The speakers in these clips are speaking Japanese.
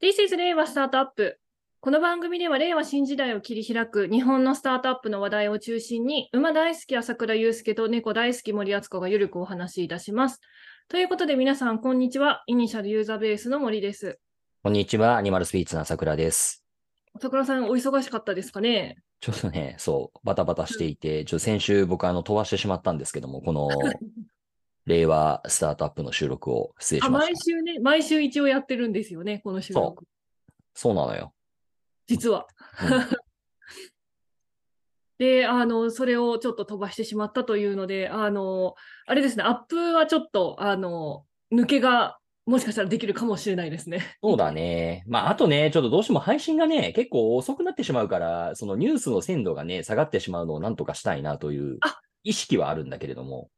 This is 令和スタートアップ。この番組では令和新時代を切り開く日本のスタートアップの話題を中心に、馬大好き朝倉祐介と猫大好き森敦子がゆるくお話しいたします。ということで皆さん、こんにちは。イニシャルユーザーベースの森です。こんにちは、アニマルスピーツの朝倉です。朝倉さん、お忙しかったですかね？ちょっとね、そう、バタバタしていて、ちょ先週僕あの飛ばしてしまったんですけども、この 令和スタートアップの収録を失礼あしました。毎週ね、毎週一応やってるんですよね、この収録。そうなのよ。実は。うん で、あの、それをちょっと飛ばしてしまったというので、あの、あれですね、アップはちょっと、あの、抜けがもしかしたらできるかもしれないですね。そうだね。まあ、あとね、ちょっとどうしても配信がね、結構遅くなってしまうから、そのニュースの鮮度がね、下がってしまうのをなんとかしたいなというあ意識はあるんだけれども。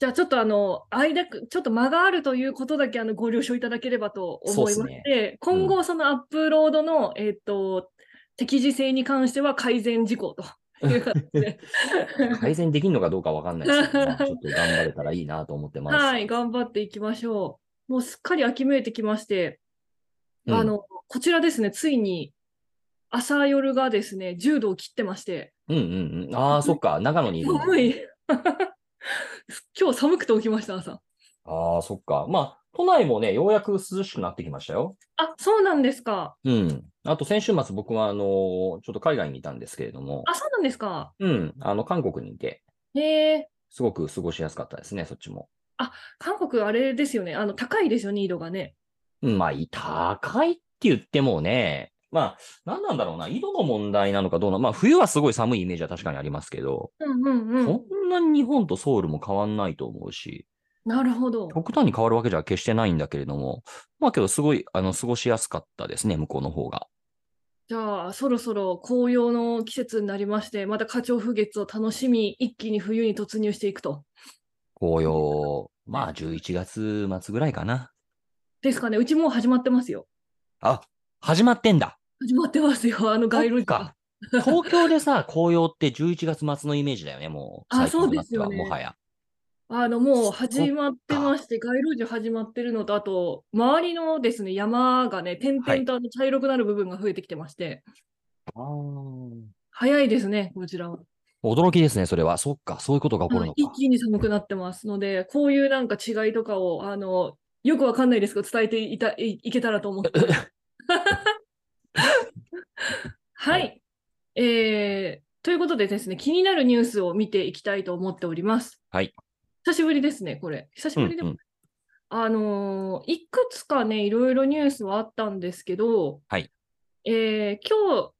じゃあちょっとあの、間く、ちょっと間があるということだけあのご了承いただければと思いまして、今後そのアップロードの、えっと、適時性に関しては改善事項という形で。改善できるのかどうかわかんないですけど、まあちょっと頑張れたらいいなと思ってます。はい、頑張っていきましょう。もうすっかり秋めいてきまして、うんあの、こちらですね、ついに朝夜がですね、10度を切ってまして、うんうんうん。ああ、そっか。長野にいる寒い。今日寒くて起きました、朝。ああ、そっか。まあ、都内もね、ようやく涼しくなってきましたよ。あ、そうなんですか。うん。あと、先週末僕は、あのーちょっと海外にいたんですけれども、あ、そうなんですか。うん。あの、韓国にいて、へえ。すごく過ごしやすかったですね、そっちも。韓国あれですよね。あの、高いですよね、緯度がね。うん、まあ、い高いって言ってもね、まあ、なんなんだろうな、緯度の問題なのかどうなの、まあ、冬はすごい寒いイメージは確かにありますけど、うんうんうん。そんなに日本とソウルも変わんないと思うし、なるほど。極端に変わるわけじゃ決してないんだけれども、まあけどすごい、あの、過ごしやすかったですね、向こうの方が。じゃあ、そろそろ紅葉の季節になりまして、また花鳥風月を楽しみ、一気に冬に突入していくと。紅葉、まあ11月末ぐらいかな。ですかね。うちもう始まってますよ。あ、始まってんだ。始まってますよ。あの街路樹が。東京でさ、紅葉って11月末のイメージだよね、もう。あそうですよねもはや。あの、もう始まってまして、街路樹始まってるのと、あと、周りのですね、山がね、点々とあの茶色くなる部分が増えてきてまして、あー早いですね、こちらは。驚きですね、それは。そっか、そういうことが起こるのか。一気に寒くなってますので、こういうなんか違いとかを、あの、よくわかんないですけど、伝えていたいいけたらと思って。はい。えー、ということでですね、気になるニュースを見ていきたいと思っております。はい。久しぶりですね、これ。久しぶりでも。うんうんあのーいくつかね、いろいろニュースはあったんですけど、はい。えー今日、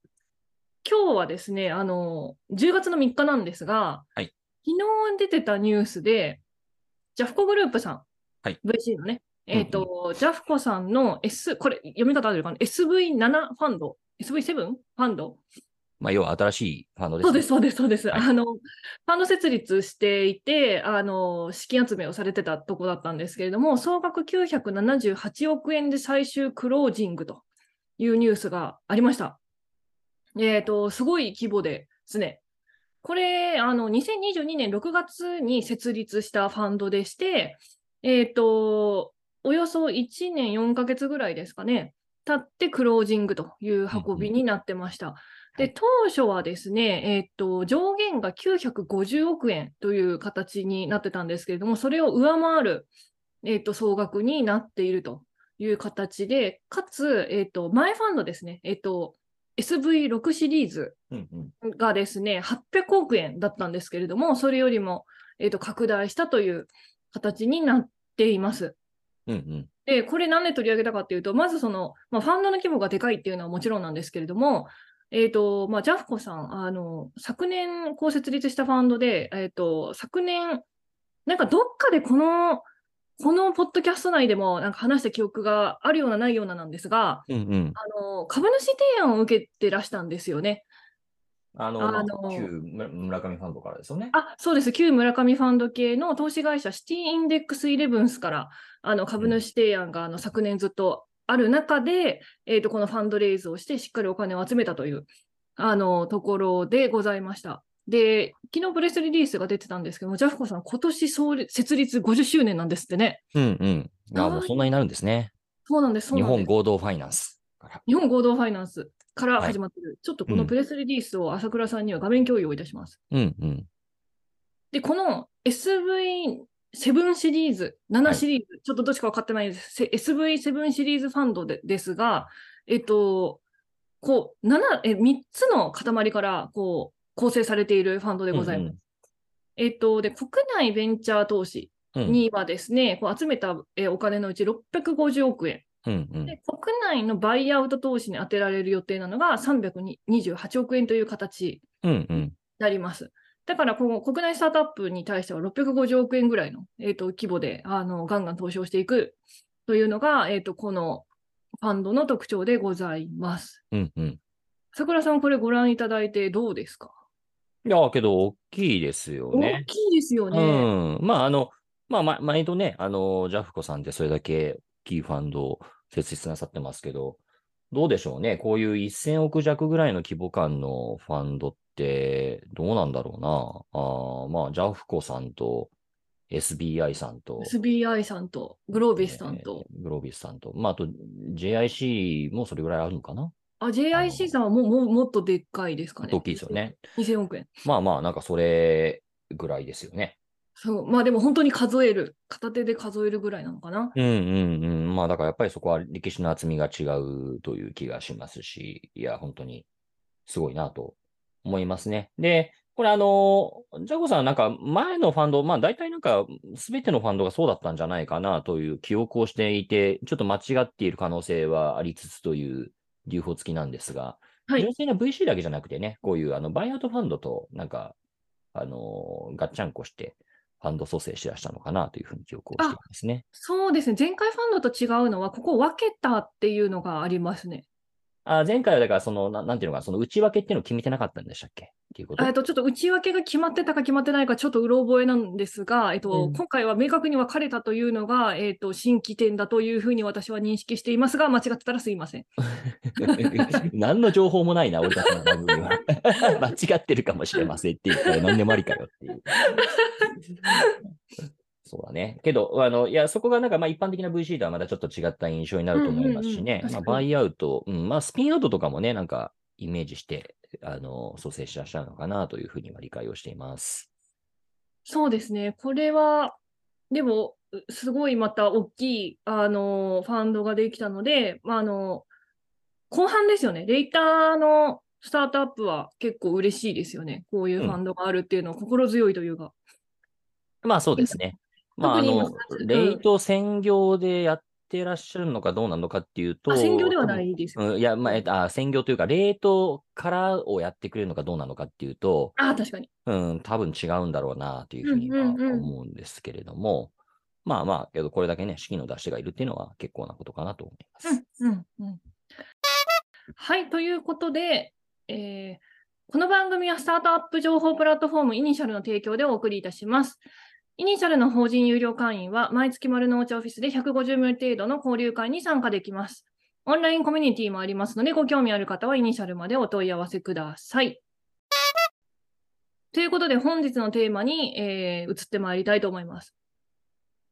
今日はですね、あのー10月の3日なんですが、はい昨日出てたニュースで、ジャフコグループさん、はい VC のね、えっ、と、ジャフコさんの S、これ読み方あるかな ?SV7 ファンド ?SV7 ファンド？まあ、要は新しいファンドです、そうです、そうです、そうです。はいあの、ファンド設立していて、あの、資金集めをされてたとこだったんですけれども、総額978億円で最終クロージングというニュースがありました。えっ、と、すごい規模ですね。これ、あの、2022年6月に設立したファンドでして、えっ、と、およそ1年4ヶ月ぐらいですかね、経ってクロージングという運びになってました。で、当初はですね、えーっと、上限が950億円という形になってたんですけれども、それを上回る、えーっと、総額になっているという形で、かつ、えーっと、前ファンドですね、えーっと、SV6 シリーズ。がですね、800億円だったんですけれども、それよりも、えーっと、拡大したという形になっています。うんうん。で、これなんで取り上げたかっていうと、まずその、まあ、ファンドの規模がでかいっていうのはもちろんなんですけれども、えっ、と、まあ、ジャフコさん、あの、昨年こう設立したファンドで、えっ、と、昨年、なんかどっかでこの、このポッドキャスト内でもなんか話した記憶があるようなないようななんですが、うんうん。あの、株主提案を受けてらしたんですよね。あの、まああの旧村村上ファンドからですよね。あ、そうです。旧村上ファンド系の投資会社シティインデックスイレブンスからあの株主提案があの昨年ずっとある中で、えーと、このファンドレイズをしてしっかりお金を集めたというあのところでございました。で、昨日プレスリリースが出てたんですけども、ジャフコさん、今年創立設立50周年なんですってね。うんうん。あもうそんなになるんですね。そうなんです。日本合同ファイナンス。から。日本合同ファイナンスからはい始まってる、ちょっとこうんのプレスリリースを朝倉さんには画面共有をいたします。うんうん。で、この SV7 シリーズ、7シリーズ、ちょっとどっちか分かってないです。せ SV7 シリーズファンドでですが、えっと、こう、7え3つの塊からこう構成されているファンドでございます。えっと、で、国内ベンチャー投資うんうん。にはですね、こう集めたえお金のうち650億円。うんうん。で国内のバイアウト投資に充てられる予定なのが328億円という形うんうん。になります。だからこの国内スタートアップに対しては650億円ぐらいの、えー、と規模であのガンガン投資をしていくというのが、えー、とこのファンドの特徴でございます。うんうん。桜さん、これご覧いただいてどうですか？いや、けど、大きいですよね大。きいですよね。うん。まあ、あの、まあ、ま毎度ね、あの、ジャフコさんってそれだけ大きいファンドを設立なさってますけど、どうでしょうね。こういう1000億弱ぐらいの規模感のファンドって、どうなんだろうな。あーまあ、ジャフコさんと SBI さんと、SBI さんとグロービスさんと、えーグロービスさんと、まあ、あと JIC もそれぐらいあるのかな。あ JIC さんはもうもうもっとでっかいですかね。大きいですよね。2000億円。まあまあ、なんかそれぐらいですよね。そう、まあでも本当に数える、片手で数えるぐらいなのかな。うんうんうん。まあだからやっぱりそこは歴史の厚みが違うという気がしますし、いや、本当にすごいなと思いますね。で、これあの、ジャゴさんはなんか前のファンド、まあ大体なんか全てのファンドがそうだったんじゃないかなという記憶をしていて、ちょっと間違っている可能性はありつつという留保付きなんですが、はい純粋な VC だけじゃなくてね、こういうあのバイアウトファンドとなんか、あの、ガッチャンコしてファンド蘇生しだしたのかなというふうに記憶をしていますね。そうですね。前回ファンドと違うのは、ここを分けたっていうのがありますね。あ前回はだから、そのな、なんていうのか、その内訳っていうのを決めてなかったんでしたっけ？っていうこと？えっと、ちょっと内訳が決まってたか決まってないか、ちょっとうろ覚えなんですが、えっと、うん今回は明確に分かれたというのが、えっと、新規点だというふうに私は認識していますが、間違ってたらすいません。何の情報もないな、俺たちの番組は。間違ってるかもしれませんって言ったら何でもありかよっていう。そうだね。けど、あの、いや、そこがなんか、まあ一般的な VC とはまたちょっと違った印象になると思いますしね。まあ、うんうんうん確かにバイアウト、うん、まあスピンアウトとかもね、なんかイメージして、あの、蘇生しらっしゃるのかなというふうには理解をしています。そうですね。これは、でも、うすごいまた大きい、あの、ファンドができたので、まあ、あの、後半ですよね。レイターのスタートアップは結構嬉しいですよね。こういうファンドがあるっていうのは心強いというか。まあそうですね。まあ、あの、レイト専業でやってらっしゃるのかどうなのかっていうと、あ、専業ではないですよ。うん、いや、まあ、えっと、あ、専業というか、冷凍からをやってくれるのかどうなのかっていうと、あ、確かに。うん、多分違うんだろうな、というふうにはうんうんうん思うんですけれども、まあまあ、けどこれだけね、資金の出しがいるっていうのは結構なことかなと思います。うんうんうんはい、ということで、えーこの番組はスタートアップ情報プラットフォームイニシャルの提供でお送りいたします。イニシャルの法人有料会員は毎月丸の内オフィスで150名程度の交流会に参加できます。オンラインコミュニティもありますので、ご興味ある方はイニシャルまでお問い合わせください。ということで、本日のテーマに、えー移ってまいりたいと思います。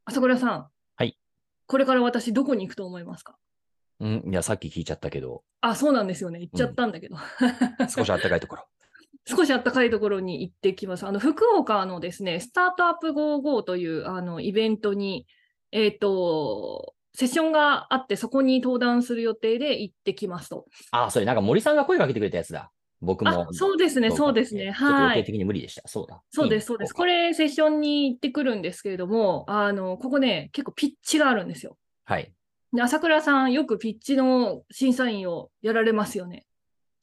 朝倉さん。はい。これから私、どこに行くと思いますか？うん、いや、さっき聞いちゃったけど、あ、そうなんですよね。行っちゃったんだけど。少し暖かいところ。少し暖かいところに行ってきます。あの、福岡のですね、スタートアップ55というあのイベントに、えっ、と、セッションがあって、そこに登壇する予定で行ってきますと。あ、それなんか森さんが声かけてくれたやつだ。僕も。あ、そうですね、そうですね。ちょっと予定はい。的に無理でした。そうだ。そうです、そうです。これ。れ、セッションに行ってくるんですけれども、あの、ここね、結構ピッチがあるんですよ。はい。で朝倉さん、よくピッチの審査員をやられますよね。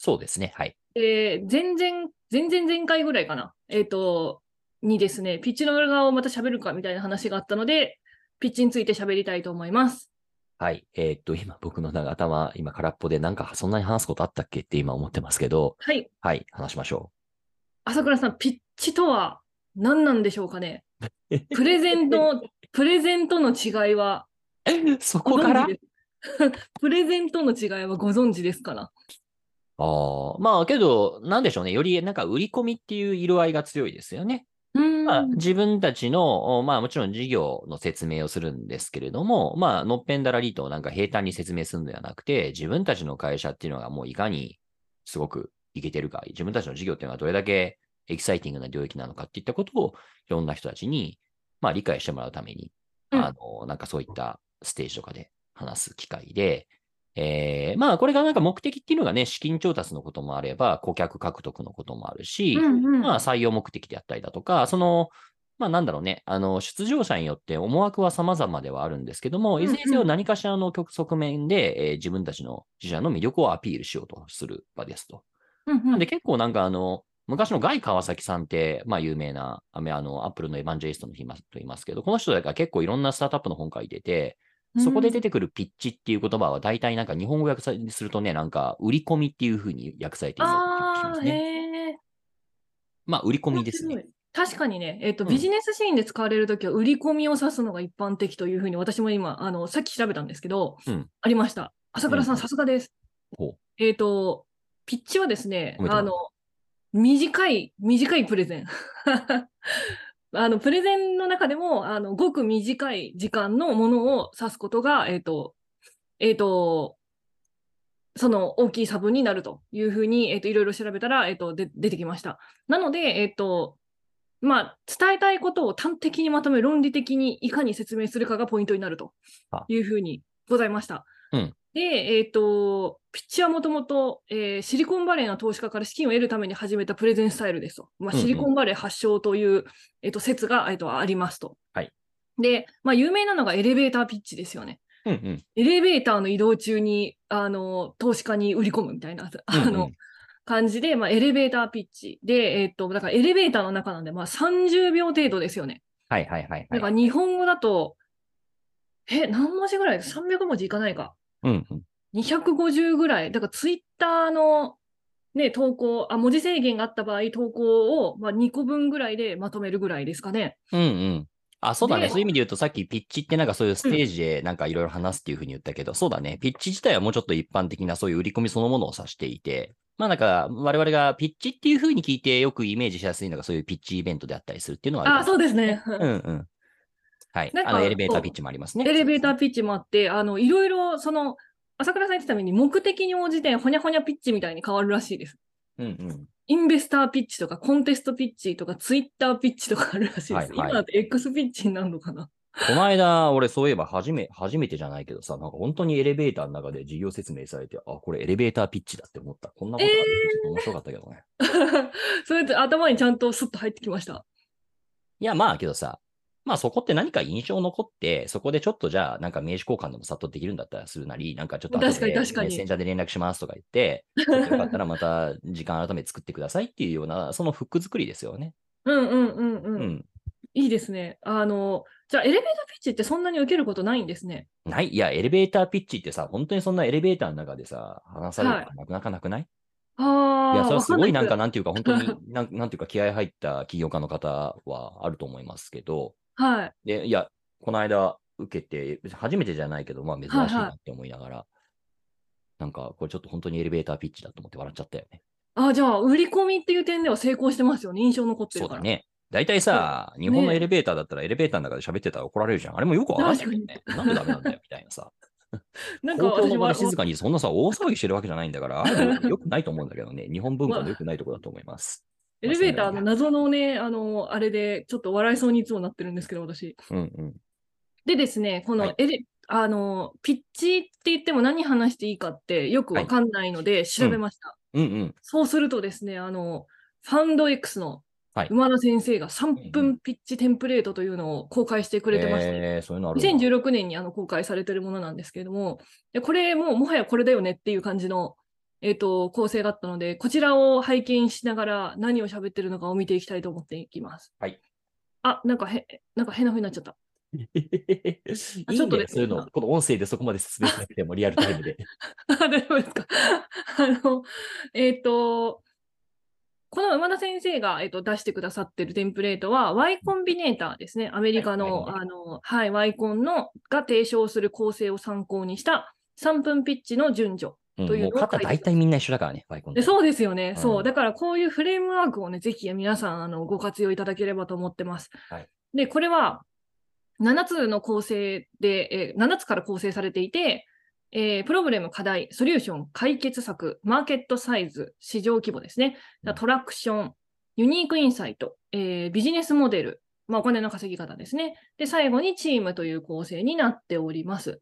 そうですね。はい。えー、前々、前々前回ぐらいかな、えっ、と、にですね、ピッチの裏側をまた喋るかみたいな話があったので、ピッチについて喋りたいと思います。はい。えーっと、今僕のなんか頭、今空っぽで、なんかそんなに話すことあったっけって今思ってますけど、はい。はい。話しましょ朝倉さん、ピッチとは何なんでしょうかね？う。プレゼント、プレゼントの違いはそごこから？プレゼントの違いはご存知ですかな？ああ、まあけど、なんでしょうね。よりなんか売り込みっていう色合いが強いですよね。まあ、自分たちの、おまあもちろん事業の説明をするんですけれども、まあ、のっぺんだらりとなんか平坦に説明するのではなくて、自分たちの会社っていうのがもういかにすごくいけてるか、自分たちの事業っていうのはどれだけエキサイティングな領域なのかっていったことを、いろんな人たちに、まあ理解してもらうために、うんあの、なんかそういったステージとかで話す機会で、えー、まあこれがなんか目的っていうのがね、資金調達のこともあれば、顧客獲得のこともあるし、うんうん。まあ採用目的であったりだとか、その、まあなんだろうね、あの、出場者によって思惑は様々ではあるんですけども、いずれにせよ何かしらの側面で、えー自分たちの自社の魅力をアピールしようとする場ですと。うんうん。なんで結構なんかあの、昔のガイ川崎さんって、まあ有名な、あの、アップルのエヴァンジェリストの日と言いますけど、この人だから結構いろんなスタートアップの本書いてて、そこで出てくるピッチっていう言葉は大体なんか日本語訳さするとね、なんか売り込みっていうふうに訳されているような気がしますね。まあ売り込みですね。確かにね、えっ、と、うんビジネスシーンで使われるときは、売り込みを指すのが一般的というふうに、私も今、あの、さっき調べたんですけど、うんありました。朝倉さん、うんさすがです。えっ、と、ピッチはですねあの、短い、短いプレゼン。あの、プレゼンの中でも、あの、ごく短い時間のものを指すことが、えっ、と、えっ、と、その大きい差分になるというふうに、えっ、と、いろいろ調べたら、えっ、と、で、出てきました。なので、えっ、と、まあ、伝えたいことを端的にまとめ、論理的にいかに説明するかがポイントになるとあいうふうにございました。うんで、えっ、と、ピッチはもともと、えーシリコンバレーの投資家から資金を得るために始めたプレゼンスタイルですと。まあ、うんうんシリコンバレー発祥という、えっ、と、説が、えっ、と、ありますと。はい。で、まあ、有名なのがエレベーターピッチですよね。うんうん。エレベーターの移動中に、あの、投資家に売り込むみたいな、あの、うんうん感じで、まあ、エレベーターピッチで、えっと、だからエレベーターの中なんで、まあ、30秒程度ですよね。はいはいはいだからはい。日本語だと、え、何文字ぐらい ?300 文字いかないか。うんうん。250ぐらい。だからツイッターの、ね、投稿、あ、文字制限があった場合、投稿を、まあ、2個分ぐらいでまとめるぐらいですかね。うんうん。あ、そうだね。でそういう意味で言うと、さっきピッチってなんかそういうステージでなんかいろいろ話すっていうふうに言ったけど、そうだね。ピッチ自体はもうちょっと一般的なそういう売り込みそのものを指していて、まあなんか我々がピッチっていうふうに聞いてよくイメージしやすいのがそういうピッチイベントであったりするっていうのはああ、るかもそうですね。うんうん。はい。なんかあのエレベーターピッチもありますね。エレベーターピッチもあって、あの、いろいろ、その、朝倉さん言ってたように、目的に応じて、ほにゃほにゃピッチみたいに変わるらしいです。うんうん。インベスターピッチとか、コンテストピッチとか、ツイッターピッチとかあるらしいです。はいはい今だって X ピッチになるのかな？この間、俺そういえば初め、初めてじゃないけどさ、なんか本当にエレベーターの中で事業説明されて、あ、これエレベーターピッチだって思った。こんなことあるってちょっと面白かったけどね。それって頭にちゃんとスッと入ってきました？いや、まあけどさ、まあそこって何か印象残って、そこでちょっとじゃあ、なんか名刺交換でもさっとできるんだったらするなり、なんかちょっと確かに確かにメッセンジャーで連絡しますとか言って、よかったらまた時間改めて作ってくださいっていうような、そのフック作りですよね。うんうんうんうん。うん。いいですね。あの、じゃあエレベーターピッチってそんなに受けることないんですね。ないいや、エレベーターピッチってさ、本当にそんなエレベーターの中でさ、話されるはいかなかなかなくない？ああ、いや、それはすごいなんか、わなんていうか、本当に、なんなんていうか、気合入った起業家の方はあると思いますけど、はい。で、いや、この間受けて、別に初めてじゃないけど、まあ珍しいはいはなって思いながら、なんか、これちょっと本当にエレベーターピッチだと思って笑っちゃったよね。あ、じゃあ、売り込みっていう点では成功してますよね。印象残ってるから。そうだね。大体さ、日本のエレベーターだったらエレベーターの中で喋ってたら怒られるじゃん。あれもよくわかんないよね。なんでダメなんだよ、みたいなさ。なんか私は静かにそんなさ、大騒ぎしてるわけじゃないんだから、あれもよくないと思うんだけどね。日本文化のよくないところだと思います。エレベーターの謎のね、あの、あれで、ちょっと笑いそうにいつもなってるんですけど、私。うんうん。でですね、こはいのエレ、あの、ピッチって言っても何話していいかってよくわかんないので調べました。うんうん。そうするとですね、あの、ファンド X のはい馬田先生が3うんう分ピッチテンプレートというのを公開してくれてまして、えー、そういうのあるんだ2016年にあの公開されてるものなんですけれども、でこれもうもはやこれだよねっていう感じの、えっと構成だったので、こちらを拝見しながら何を喋ってるのかを見ていきたいと思っていきます。はい。あ、なんかへ、なんか変な風になっちゃった。いいねちょっとねそういうの、この音声でそこまで説明しなくてもリアルタイムで。あ大丈夫ですか？あの、えっ、と、この馬田先生が、えっと出してくださってるテンプレートは Y コンビネーターですね。アメリカの、はいあの、はい、Y コンのが提唱する構成を参考にした3分ピッチの順序うんというう方書いて大体みんな一緒だからね、イコンでそうですよね、うんそう。だからこういうフレームワークをね、ぜひ皆さんあのご活用いただければと思ってます。はいで、これは7つの構成で、えー7つから構成されていて、えープロブレム、課題、ソリューション、解決策、マーケットサイズ、市場規模ですね。うんトラクション、ユニークインサイト、えービジネスモデル、まあ、お金の稼ぎ方ですね。で、最後にチームという構成になっております。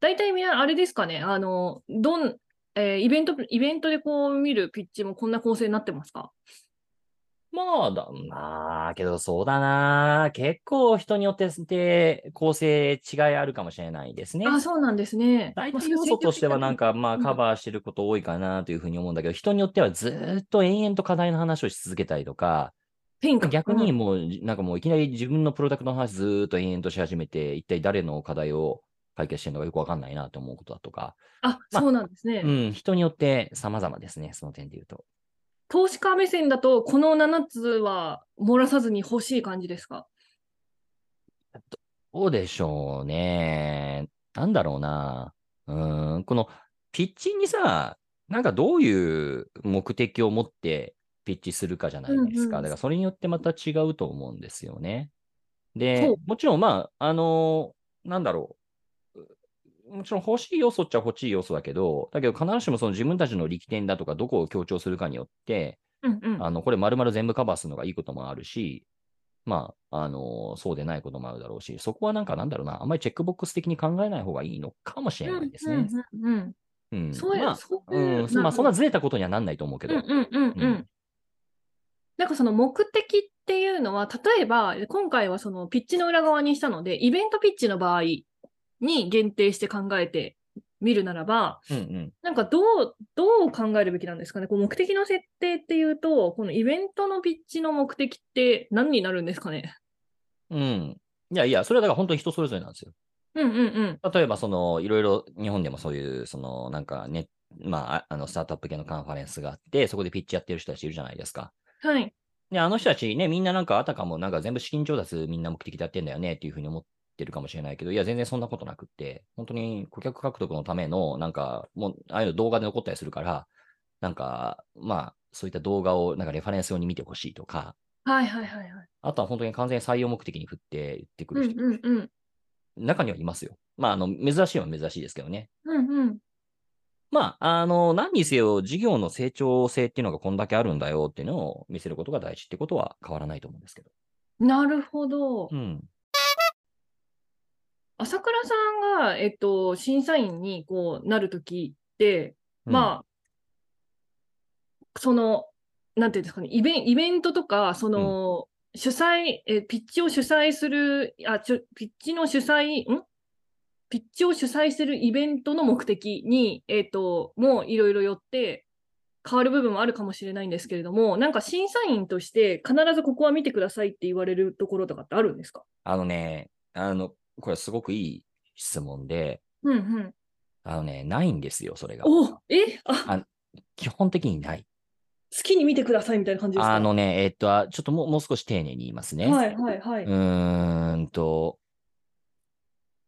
大体みんな、あれですかね、あの、どん、えーイベント、イベントでこう見るピッチもこんな構成になってますか？まあだ、まあ、けどそうだな。結構人によってで構成違いあるかもしれないですね。あ、そうなんですね。大まあ体要素としてはなんか、まあ、うんカバーしてること多いかなというふうに思うんだけど、人によってはずーっと延々と課題の話をし続けたりとか、逆にうんもう、なんかもういきなり自分のプロダクトの話ずーっと延々とし始めて、一体誰の課題を解決してるのかよくわかんないなと思うことだとか、あ、まあそうなんですね。うん、人によって様々ですね、その点で言うと。投資家目線だと、この7つは漏らさずに欲しい感じですか？どうでしょうね。なんだろうな。うーん、このピッチにさ、なんかどういう目的を持ってピッチするかじゃないですか。うんうんだからそれによってまた違うと思うんですよね。そでう、もちろんまあ、あのなんだろう。もちろん欲しい要素っちゃ欲しい要素だけど、だけど必ずしもその自分たちの力点だとかどこを強調するかによって、うんうん。あの、これ丸々全部カバーするのがいいこともあるし、まあ、あのそうでないこともあるだろうし、そこはなんかなんだろうな、あんまりチェックボックス的に考えない方がいいのかもしれないですね。うんうんうんうんうん。そうや、まあ、そういううん、まあ、そんなずれたことにはなんないと思うけど。うんうんうん。なんかその目的っていうのは、例えば、今回はそのピッチの裏側にしたので、イベントピッチの場合に限定して考えてみるならば、うんなんかどう、どう考えるべきなんですかね？こう目的の設定っていうと、このイベントのピッチの目的って何になるんですかね？うん。うん。いやいや、それはだから本当に人それぞれなんですよ。うんうんうん。例えば、その、いろいろ日本でもそういう、その、なんかね、まあ、ああの、スタートアップ系のカンファレンスがあって、そこでピッチやってる人たちいるじゃないですか。はい。で、あの人たちね、みんななんかあたかもなんか全部資金調達みんな目的でやってんだよねっていうふうに思ってるかもしれないけど、いや、全然そんなことなくって、本当に顧客獲得のための、なんか、もう、ああいうの動画で残ったりするから、なんか、まあ、そういった動画をなんかレファレンス用に見てほしいとか、はいはいはいはい。あとは本当に完全に採用目的に振って言ってくうんる人、うんうん。中にはいますよ。まあ、あの、珍しいは珍しいですけどね。うんうん。まあ、あの、何にせよ、事業の成長性っていうのがこんだけあるんだよっていうのを見せることが大事ってことは変わらないと思うんですけど。なるほど。うん。朝倉さんが、えっと、審査員にこうなるときって、まあ、その、なんていうんですかね、イベンイベントとか、その、主催、え、ピッチを主催する、あ、ちょピッチの主催、ん？ピッチを主催するイベントの目的に、えっと、もういろいろよって変わる部分もあるかもしれないんですけれども、なんか審査員として必ずここは見てくださいって言われるところとかってあるんですか？あのね、あの、これすごくいい質問で、うんうん。あのね、ないんですよ、それが。おえ？あ基本的にない。好きに見てくださいみたいな感じですか？あのね、えっと、あちょっともうもう少し丁寧に言いますね。はいはいはい。うーんと、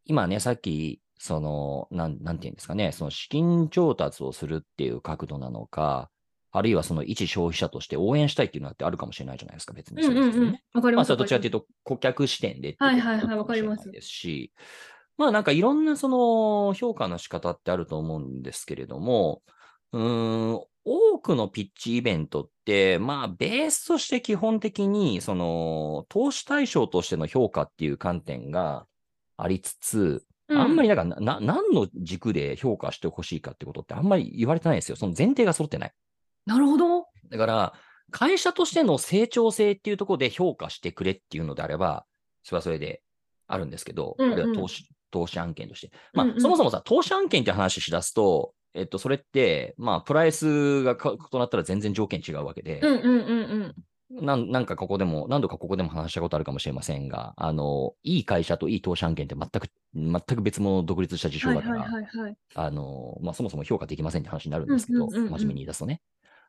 今ね、さっき、その、なん、なんていうんですかね、その資金調達をするっていう角度なのか、あるいはその一消費者として応援したいっていうのだってあるかもしれないじゃないですか、別にうんうんうんかります。それはどちらかというと。と、顧客視点でってはいはいはいわかりますですし、まあなんかいろんなその評価の仕方ってあると思うんですけれども、うーん、多くのピッチイベントって、まあベースとして基本的に、その投資対象としての評価っていう観点がありつつ、あんまりり。なんかな、な何の軸で評価してほしいかってことってあんまり言われてないんですよ。その前提が揃ってない。なるほど。だから、会社としての成長性っていうところで評価してくれっていうのであれば、それはそれであるんですけど、うんうんこれは投資、投資案件として。まあ、うんうんそもそもさ、投資案件って話しだすと、えっと、それって、まあ、プライスがか異なったら全然条件違うわけで、うんうんうんうん。なんなんかここでも、何度かここでも話したことあるかもしれませんが、あの、いい会社といい投資案件って全く、全く別物独立した事象はいだから、はいはいはい。あの、まあ、そもそも評価できませんって話になるんですけど、うんうんうんうん真面目に言い出すとね。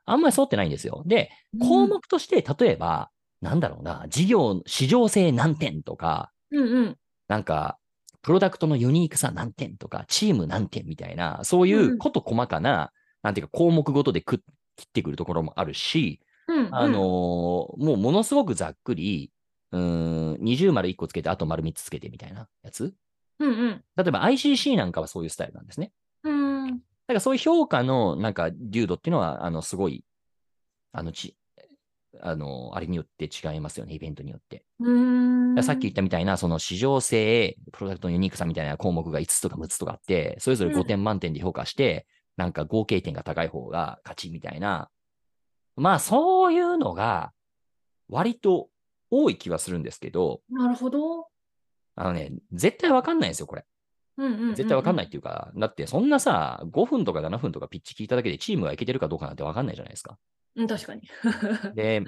あんまり沿ってないんですよ。で、項目として、例えば、なんだろうな、事業、市場性何点とか、うんうん。なんか、プロダクトのユニークさ何点とか、チーム何点みたいな、そういうこと細かな、なんていうか項目ごとでく切ってくるところもあるし、うんあのーもうものすごくざっくり、うーん、20丸1個つけて、あと丸3つつけてみたいなやつ。うんうん。例えば ICC なんかはそういうスタイルなんですね。うん。だからそういう評価のなんか流度っていうのは、あの、すごい、あの、ち、あの、あれによって違いますよね、イベントによって。うん。さっき言ったみたいな、その市場性、プロダクトのユニークさみたいな項目が5つとか6つとかあって、それぞれうん5点満点で評価して、なんか合計点が高い方が勝ちみたいな。まあ、そういうのが、割と多い気はするんですけど、なるほど。あのね、絶対わかんないんですよ、これ。絶対わかんないっていうか、だってそんなさ、5分とか7分とかピッチ聞いただけでチームがいけてるかどうかなんてわかんないじゃないですか。うん、確かに。で、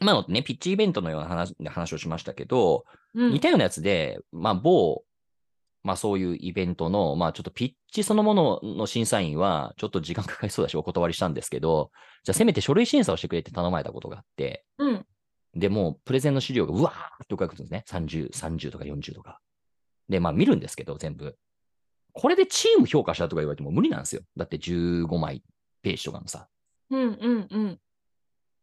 今のね、ピッチイベントのような話話をしましたけど、うん似たようなやつで、まあ、某、まあそういうイベントの、まあちょっとピッチそのものの審査員は、ちょっと時間かかりそうだしお断りしたんですけど、じゃあせめて書類審査をしてくれって頼まれたことがあって、うん。で、もうプレゼンの資料がうわーって書くんですね。30、30とか40とか。で、まあ見るんですけど、全部。これでチーム評価したとか言われても無理なんですよ。だって15枚ページとかのさ。うんうんうん。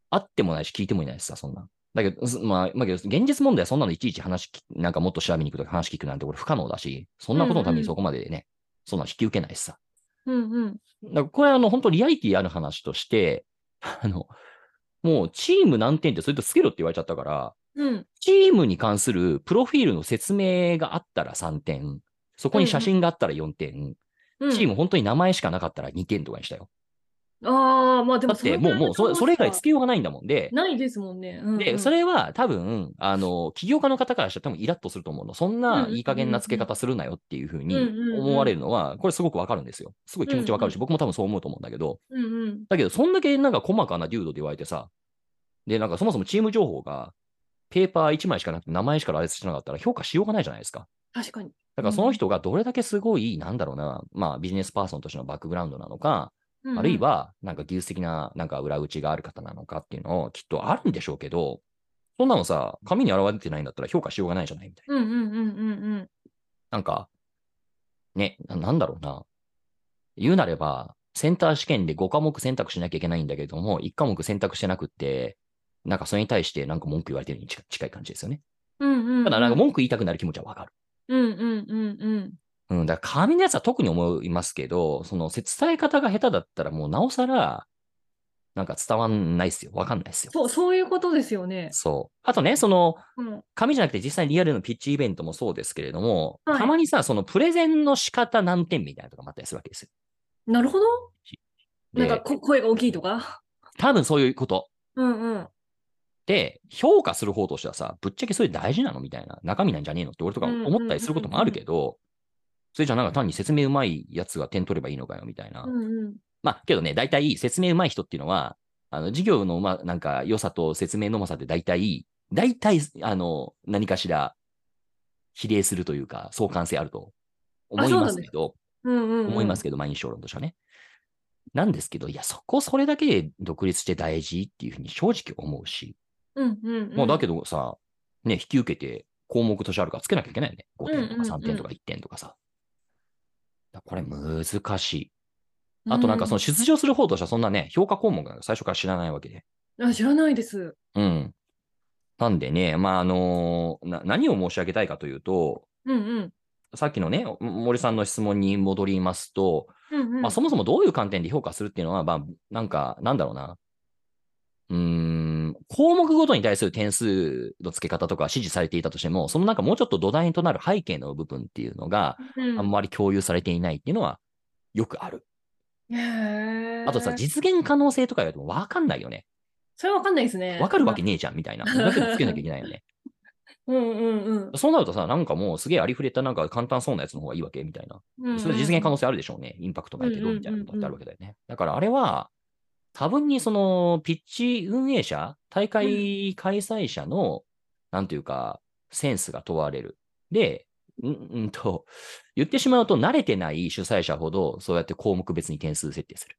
あってもないし聞いてもいないしさ、そんなん。だけど、すまあ、まあ、けど現実問題はそんなのいちいち話き、なんかもっと調べに行くとか話聞くなんてこれ不可能だし、そんなことのためにそこまでね、そんな引き受けないしさ。うんうん。だからこれはあの、本当リアリティある話として、あの、もうチーム何点ってそれとつけろって言われちゃったから、うん。チームに関するプロフィールの説明があったら3点、そこに写真があったら4点、うん、チーム本当に名前しかなかったら2点とかにしたよ。ああ、まあでもだってもう、もうそれ、それ以外つけようがないんだもんで、ないですもんね。うんうん、で、それは多分、あの、起業家の方からしたら多分イラッとすると思うの。そんないい加減な付け方するなよっていうふうにうんうんうん思われるのは、これすごくわかるんですよ。すごい気持ちわかるし、うん僕も多分そう思うと思うんだけど、うんうん。だけど、そんだけなんか細かなデュードで言われてさ、で、なんかそもそもチーム情報が、ペーパー1枚しかなくて名前しか羅列してなかったら評価しようがないじゃないですか。確かに。だからその人がどれだけすごい、なんだろうな、まあビジネスパーソンとしてのバックグラウンドなのか、うんうんあるい、は、なんか技術的な、なんか裏打ちがある方なのかっていうのをきっとあるんでしょうけど、そんなのさ、紙に表れてないんだったら評価しようがないじゃないみたいな。うんうんうんうんうん。なんか、ね、ななんだろうな。言うなれば、センター試験で5科目選択しなきゃいけないんだけれども、1科目選択してなくって、なんかそれに対してなんか文句言われてるに近近い感じですよね。うんうんうん。ただなんか文句言いたくなる気持ちはわかる。うんうんうんうん。うん、だから紙のやつは特に思いますけど、その伝え方が下手だったらもうなおさら、なんか伝わんないっすよ。わかんないっすよ。そう、そういうことですよね。そう。あとね、その、うん。紙じゃなくて実際にリアルのピッチイベントもそうですけれども、はいたまにさ、そのプレゼンの仕方何点みたいなのとかもあったりするわけですよ。なるほど。でなんかこ声が大きいとか？多分そういうこと。うんうん。で、評価する方としてはさ、ぶっちゃけそれ大事なのみたいな、中身なんじゃねえのって俺とか思ったりすることもあるけど、それじゃなんか単に説明うまいやつが点取ればいいのかよみたいな。うんうん。まあ、けどね、大体説明うまい人っていうのは、あの、授業の、まあ、なんか良さと説明のうまさって大体、大体、あの、何かしら比例するというか、相関性あると思いますけど、うんうんうん。思いますけど、まあ、印象論としてはね。なんですけど、いや、そこそれだけで独立して大事っていうふうに正直思うし、うんうんうん。もうだけどさ、ね、引き受けて項目としてあるからつけなきゃいけないよね。5点とかうんうんうん3点とか1点とかさ。だこれ難しい。あとなんかその出場する方としてはそんなね、評価項目なんか最初から知らないわけで。うん、あ知らないです。うん。なんでね、まあ、あのな、何を申し上げたいかというと、うんうん。さっきのね、森さんの質問に戻りますと、うんうん。まあ、そもそもどういう観点で評価するっていうのは、まあ、なんか、なんだろうな。うーん、項目ごとに対する点数の付け方とか指示されていたとしても、そのなんかもうちょっと土台となる背景の部分っていうのがうん、あんまり共有されていないっていうのはよくある。あとさ、実現可能性とか言われてもわかんないよね。それわかんないですね。わかるわけねえじゃんみたいな。だけどつけなきゃいけないよね。うんうんうんそうなるとさ、なんかもうすげえありふれたなんか簡単そうなやつの方がいいわけみたいな。うんうん。それ実現可能性あるでしょうね。インパクトないけど、みたいなことってあるわけだよね。だからあれは、多分にその、ピッチ運営者、大会開催者の、なんていうか、センスが問われる。で、ん んと、言ってしまうと慣れてない主催者ほど、そうやって項目別に点数設定する。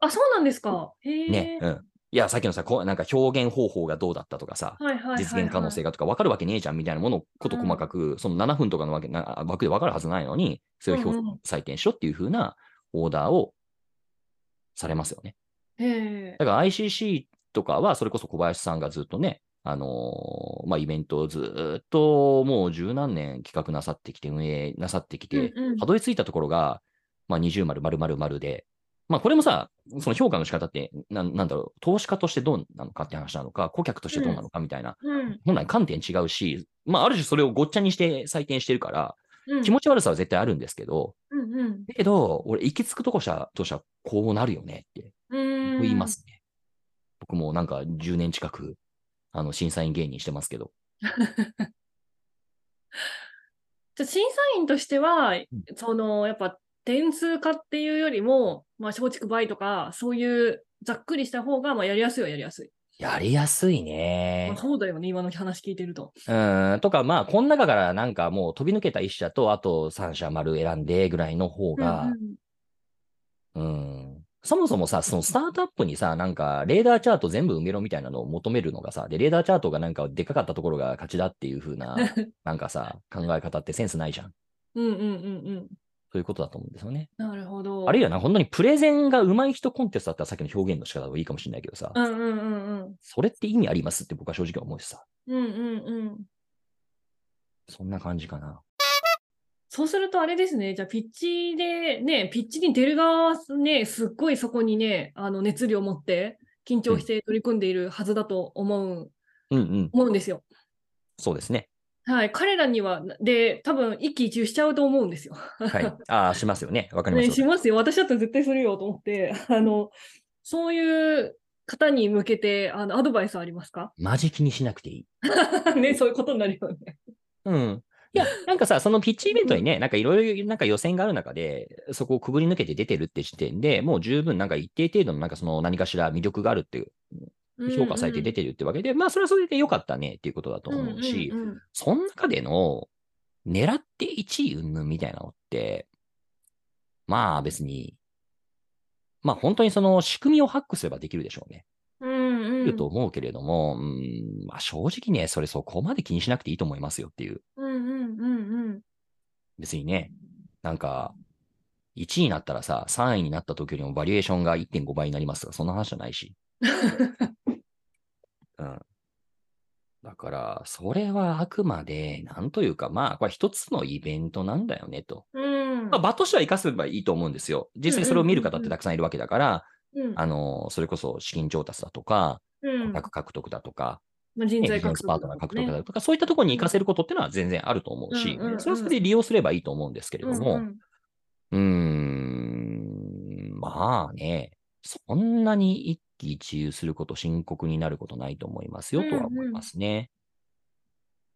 あ、そうなんですか。へえ。ね。うん。いや、さっきのさ、こうなんか表現方法がどうだったとかさ、はいはいはいはい実現可能性がとか分かるわけねえじゃんみたいなものをこと細かく、その7分とかのわけな枠で分かるはずないのに、それを表うんうん採点しろっていう風なオーダーをされますよね。だから ICC とかは、それこそ小林さんがずっとね、あのーまあ、イベントをずーっともう十何年企画なさってきて、運営なさってきて、たどり着いたところが、まあ、二重丸、丸々丸で、まあ、これもさ、その評価の仕方って、なんなんだろう、投資家としてどうなのかって話なのか、顧客としてどうなのかみたいな、うん。本来観点違うし、まあ、ある種それをごっちゃにして採点してるから、うん。気持ち悪さは絶対あるんですけど、うんうん。だけど、俺、行き着くとこしたとしては、こうなるよねって。うん言いますね。僕もなんか10年近く、あの、審査員芸人してますけど。じゃあ審査員としては、そのやっぱ点数化っていうよりも、まあ、松竹梅とか、そういうざっくりした方がまあやりやすいはやりやすい。やりやすいまねあ、。そうだよね、今の話聞いてると。うん、とか、まあ、この中からなんかもう飛び抜けた一社と、あと3社丸選んでぐらいの方が、うんうんうん、そもそもさ、そのスタートアップにさ、なんか、レーダーチャート全部埋めろみたいなのを求めるのがさ、で、レーダーチャートがなんかでかかったところが勝ちだっていう風な、なんかさ、考え方ってセンスないじゃん。うんうんうんうん。そういうことだと思うんですよね。なるほど。あるいはな、本当にプレゼンが上手い人コンテストだったらさっきの表現の仕方がいいかもしれないけどさ、うんうんうんうん。それって意味ありますって僕は正直思うしさ、うんうんうん。そんな感じかな。そうするとあれですね、じゃあピッチでね、ピッチに出る側はね、すっごいそこにね、あの熱量を持って緊張して取り組んでいるはずだと思う、うんうん、思うんですよ。そうですね。はい、彼らには、で、多分一喜一憂しちゃうと思うんですよ。はい。ああ、しますよね。わかりまね、すよ。しますよ。私だったら絶対するよと思って、あの、そういう方に向けて、あの、アドバイスありますか？マジ気にしなくていい。ね、そういうことになるよね。うん。いや、なんかさ、そのピッチイベントにね、なんかいろいろなんか予選がある中で、そこをくぐり抜けて出てるって時点で、もう十分なんか一定程度のなんかその何かしら魅力があるっていう、評価されて出てるってわけで、まあそれはそれで良かったねっていうことだと思うし、うんうんうんその中での狙って1位云々みたいなのって、まあ別に、まあ本当にその仕組みをハックすればできるでしょうね。うんうんいると思うけれども、うん、まあ正直ね、それそこまで気にしなくていいと思いますよっていう。別にね、なんか、1位になったらさ、3位になった時よりもバリエーションが1.5倍になりますとか、そんな話じゃないし。うん。だから、それはあくまで、なんというか、まあ、これ一つのイベントなんだよねと。うんまあ、場としては活かせばいいと思うんですよ。実際それを見る方ってたくさんいるわけだから、うんあの、それこそ資金調達だとか、うん顧客獲得だとか、まあ人ね材獲得ビジネスパートナー獲得ねだとか、そういったところに活かせることっていうのは全然あると思うしうんうんう、んそれはそれで利用すればいいと思うんですけれども、うんうーん、まあね、そんなに一喜一憂すること、深刻になることないと思いますよとは思いますね。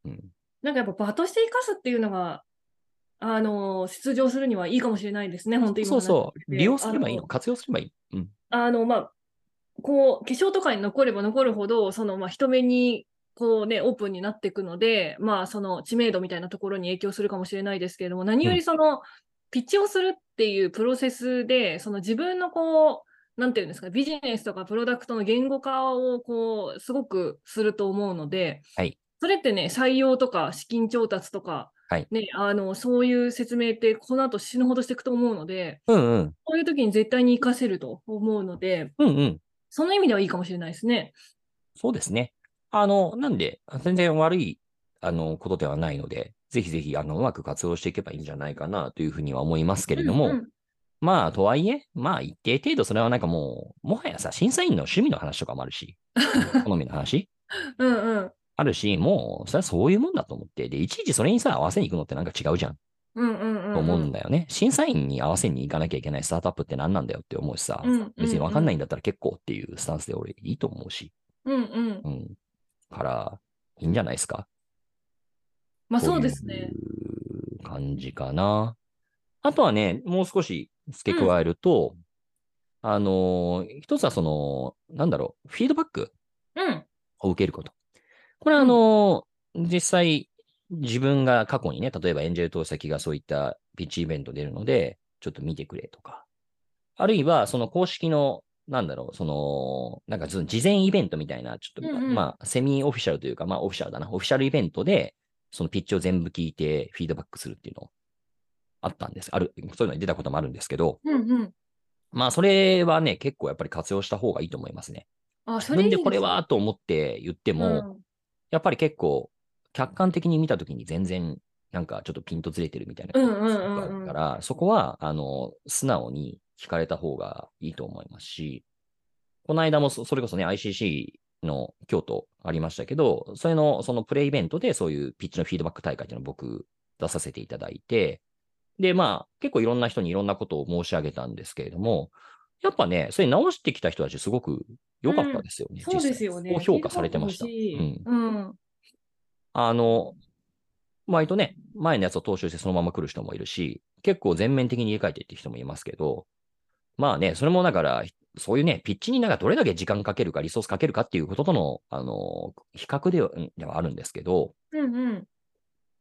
うん。なんかやっぱ場として生かすっていうのが、あの、出場するにはいいかもしれないですね、本当に今そうそう。利用すればいいの、あ活用すればいい。うん。あの、まあ、こう、化粧とかに残れば残るほど、その、まあ、人目に、こうね、オープンになっていくので、まあ、その知名度みたいなところに影響するかもしれないですけれども、何よりその、ピッチをするっていうプロセスで、その自分のこう、なんていうんですか、ビジネスとかプロダクトの言語化を、こう、すごくすると思うので、はいそれってね、採用とか資金調達とか、はいね、あの、そういう説明って、この後死ぬほどしていくと思うので、うんうん。こういう時に絶対に活かせると思うので、うんうん。その意味ではいいかもしれないですね。そうですね。あの、なんで、全然悪い、あの、ことではないので、ぜひぜひ、あの、うまく活用していけばいいんじゃないかなというふうには思いますけれども、うんうんまあ、とはいえ、まあ、一定程度、それはなんかもう、もはやさ、審査員の趣味の話とかもあるし、好みの話うんうん。あるし、もう、それはそういうもんだと思って、で、いちいちそれにさ、合わせに行くのってなんか違うじゃん。と思うんだよね。審査員に合わせに行かなきゃいけないスタートアップって何なんだよって思うしさ、うんうんうん別にわかんないんだったら結構っていうスタンスで俺いいと思うし、うんうん。うん。から、いいんじゃないですか。まあそうですね。感じかな。あとはね、もう少し付け加えると、あのー一つはその、なんだろう、フィードバックうん。を受けること。これはあのー実際、自分が過去にね、例えばエンジェル投資先がそういったピッチイベント出るので、ちょっと見てくれとか。あるいは、その公式のなんだろう、その、なんかその事前イベントみたいな、ちょっと、うんうんまあ、セミオフィシャルというか、まあ、オフィシャルだな。オフィシャルイベントで、そのピッチを全部聞いて、フィードバックするっていうのあったんです。ある、そういうのに出たこともあるんですけど、うんうん。まあ、それはね、結構やっぱり活用した方がいいと思いますね。あ、自それいいです分でこれはと思って言っても、うんやっぱり結構、客観的に見たときに全然、なんかちょっとピントずれてるみたいなことがうんうんうんうんあるから、そこは、あの、素直に聞かれた方がいいと思いますし、この間もそそれこそね、ICC の京都ありましたけど、それの、そのプレイイベントでそういうピッチのフィードバック大会っていうのを僕出させていただいて、で、まあ、結構いろんな人にいろんなことを申し上げたんですけれども、やっぱね、それ直してきた人たちすごく良かったですよね。そうですよね。評価されてました。うんうん。あの、割とね、前のやつを踏襲してそのまま来る人もいるし、結構全面的に入れ替えていって人もいますけど、まあね、それもだから、そういうね、ピッチになんかどれだけ時間かけるか、リソースかけるかっていうこととの、あの、比較ではではあるんですけど、うんうん。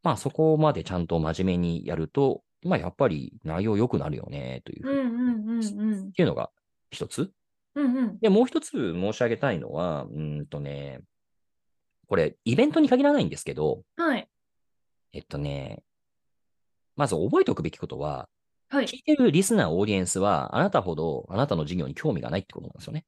まあそこまでちゃんと真面目にやると、まあやっぱり内容良くなるよね、というふううんに、っうんうんうん。ていうのが一つ。うんうん。で、もう一つ申し上げたいのは、うーんとね、これ、イベントに限らないんですけど、はい。えっとね、まず覚えておくべきことは、はい。聞いてるリスナー、オーディエンスは、あなたほど、あなたの事業に興味がないってことなんですよね。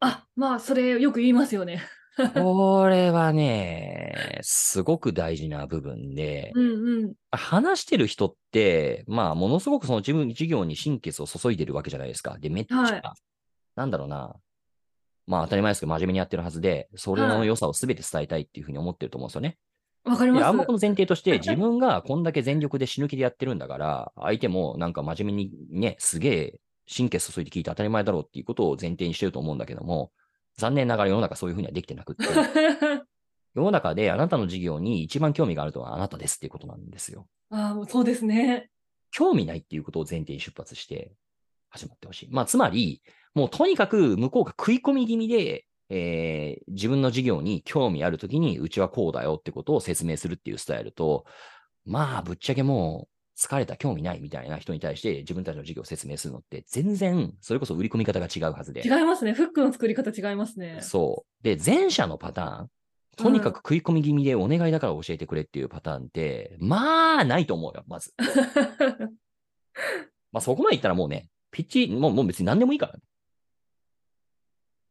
あ、まあ、それよく言いますよね。これはね、すごく大事な部分で、うんうん。話してる人って、まあ、ものすごくその自分、事業に心血を注いでるわけじゃないですか。で、めっちゃ、はいなんだろうな。まあ、当たり前ですけど、真面目にやってるはずで、それの良さを全て伝えたいっていうふうに思ってると思うんですよね。わかります。で暗黙の前提として、自分がこんだけ全力で死ぬ気でやってるんだから、相手もなんか真面目にね、すげえ神経注いで聞いて当たり前だろうっていうことを前提にしてると思うんだけども、残念ながら世の中そういうふうにはできてなくって、世の中であなたの事業に一番興味があるのはあなたですっていうことなんですよ。あもうそうですね。興味ないっていうことを前提に出発して始まってほしい。まあ、つまり、もうとにかく向こうが食い込み気味で、えー自分の事業に興味あるときに、うちはこうだよってことを説明するっていうスタイルと、まあ、ぶっちゃけもう疲れた、興味ないみたいな人に対して自分たちの事業を説明するのって、全然、それこそ売り込み方が違うはずで。違いますね。フックの作り方違いますね。そう。で、前者のパターン、とにかく食い込み気味でお願いだから教えてくれっていうパターンって、まあ、ないと思うよ、まず。まあ、そこまで言ったらもうね、ピッチ、もうもう別に何でもいいからね。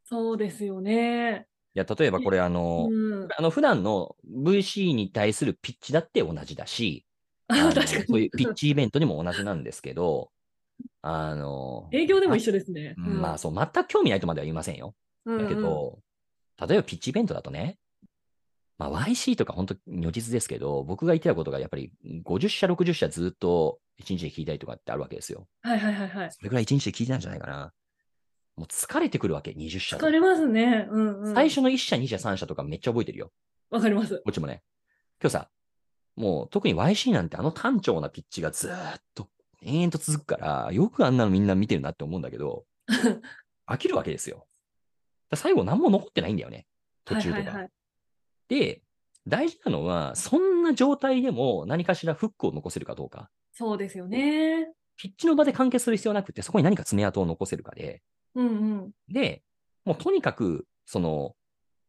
そうですよね。いや、例えばこれあの、うん。あの、普段の VC に対するピッチだって同じだし、あ確かに。そういうピッチイベントにも同じなんですけど、あの、営業でも一緒ですね。ままあ、そう、全く興味ないとまでは言いませんよ。うんだけど、例えばピッチイベントだとね、まあ、YC とか本当如実ですけど、僕が言ってたことがやっぱり50社、60社ずっと1日で聞いたりとかってあるわけですよ。はいはいはいはい。それぐらい1日で聞いてたんじゃないかな。もう疲れてくるわけ、20社と疲れますね。うんうん。最初の1社、2社、3社とかめっちゃ覚えてるよ。わかります。こっちもね。今日さ、もう特に YC なんてあの単調なピッチがずーっと延々と続くから、よくあんなのみんな見てるなって思うんだけど、飽きるわけですよ。最後何も残ってないんだよね。途中とか。はいはいはい。で、大事なのは、そんな状態でも何かしらフックを残せるかどうか。そうですよね。ピッチの場で完結する必要なくて、そこに何か爪痕を残せるかで、うんうん。で、もうとにかく、その、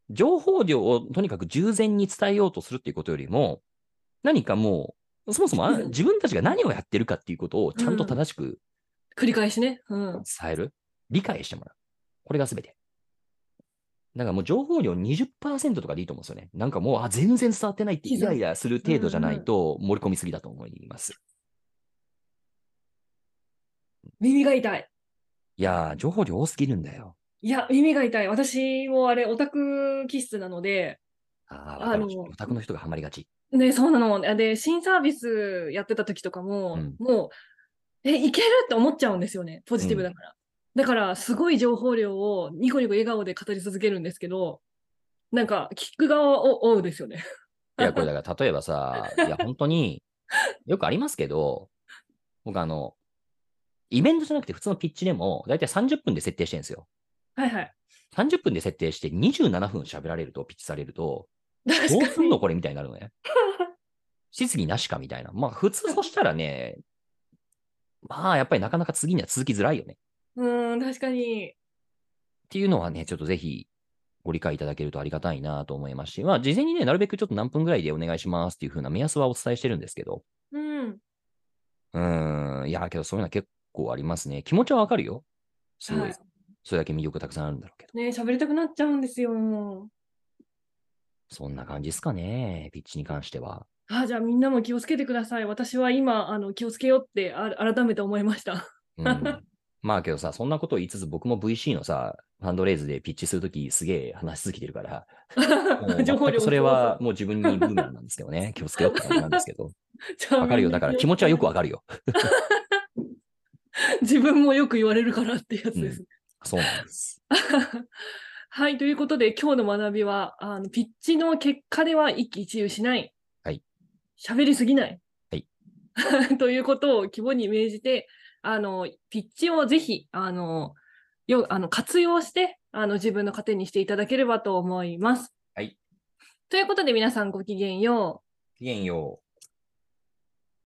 情報量をとにかく従前に伝えようとするっていうことよりも、何かもう、そもそもあうん自分たちが何をやってるかっていうことをちゃんと正しく繰り返しね。うん。伝える、理解してもらう。これが全て。だからもう情報量20%とかでいいと思うんですよね。なんかもう、あ、全然伝わってないってイライラする程度じゃないと盛り込みすぎだと思います。耳が痛い。いやー、情報量多すぎるんだよ。いや、耳が痛い。私もあれ、オタク気質なので、ああ、のオタクの人がハマりがち。ね、そうなの。で、新サービスやってた時とかも、うんもう、え、いけるって思っちゃうんですよね。ポジティブだから。だから、すごい情報量をニコニコ笑顔で語り続けるんですけど、なんか、聞く側を追うですよね。いや、これだから、例えばさ、いや、本当によくありますけど、僕あの、イベントじゃなくて普通のピッチでも、だいたい30分で設定してるんですよ。はいはい。30分で設定して27分喋られると、ピッチされると、確どう。すんのこれみたいになるのね。質疑なしかみたいな。まあ、普通そしたらね、まあ、やっぱりなかなか次には続きづらいよね。うーん、確かに。っていうのはね、ちょっとぜひご理解いただけるとありがたいなと思いますし、まあ、事前にね、なるべくちょっと何分ぐらいでお願いしますっていう風な目安はお伝えしてるんですけど、うん。うーん、いや、けどそういうのは結構ありますね。気持ちはわかるよ。すごい。はいそれだけ魅力たくさんあるんだろうけど。ね喋りたくなっちゃうんですよ。そんな感じですかね、ピッチに関しては。あじゃあみんなも気をつけてください。私は今、あの気をつけようってあ改めて思いました。うん、まあけどさ、そんなことを言いつつ、僕も VC のさ、ファンドレイズでピッチするときすげえ話し続けてるから、それはもう自分にブーメランなんですけどね。気をつけようって感じなんですけど。わかるよ。だから気持ちはよくわかるよ。自分もよく言われるからってやつです。そうなんです。はい、ということで今日の学びは、あのピッチの結果では一喜一憂しない。はい。喋りすぎない。はい。ということを肝に銘じて、あの、ピッチをぜひ、あの、よあの活用してあの自分の糧にしていただければと思います。はい。ということで皆さんごきげんよう。きげんよう。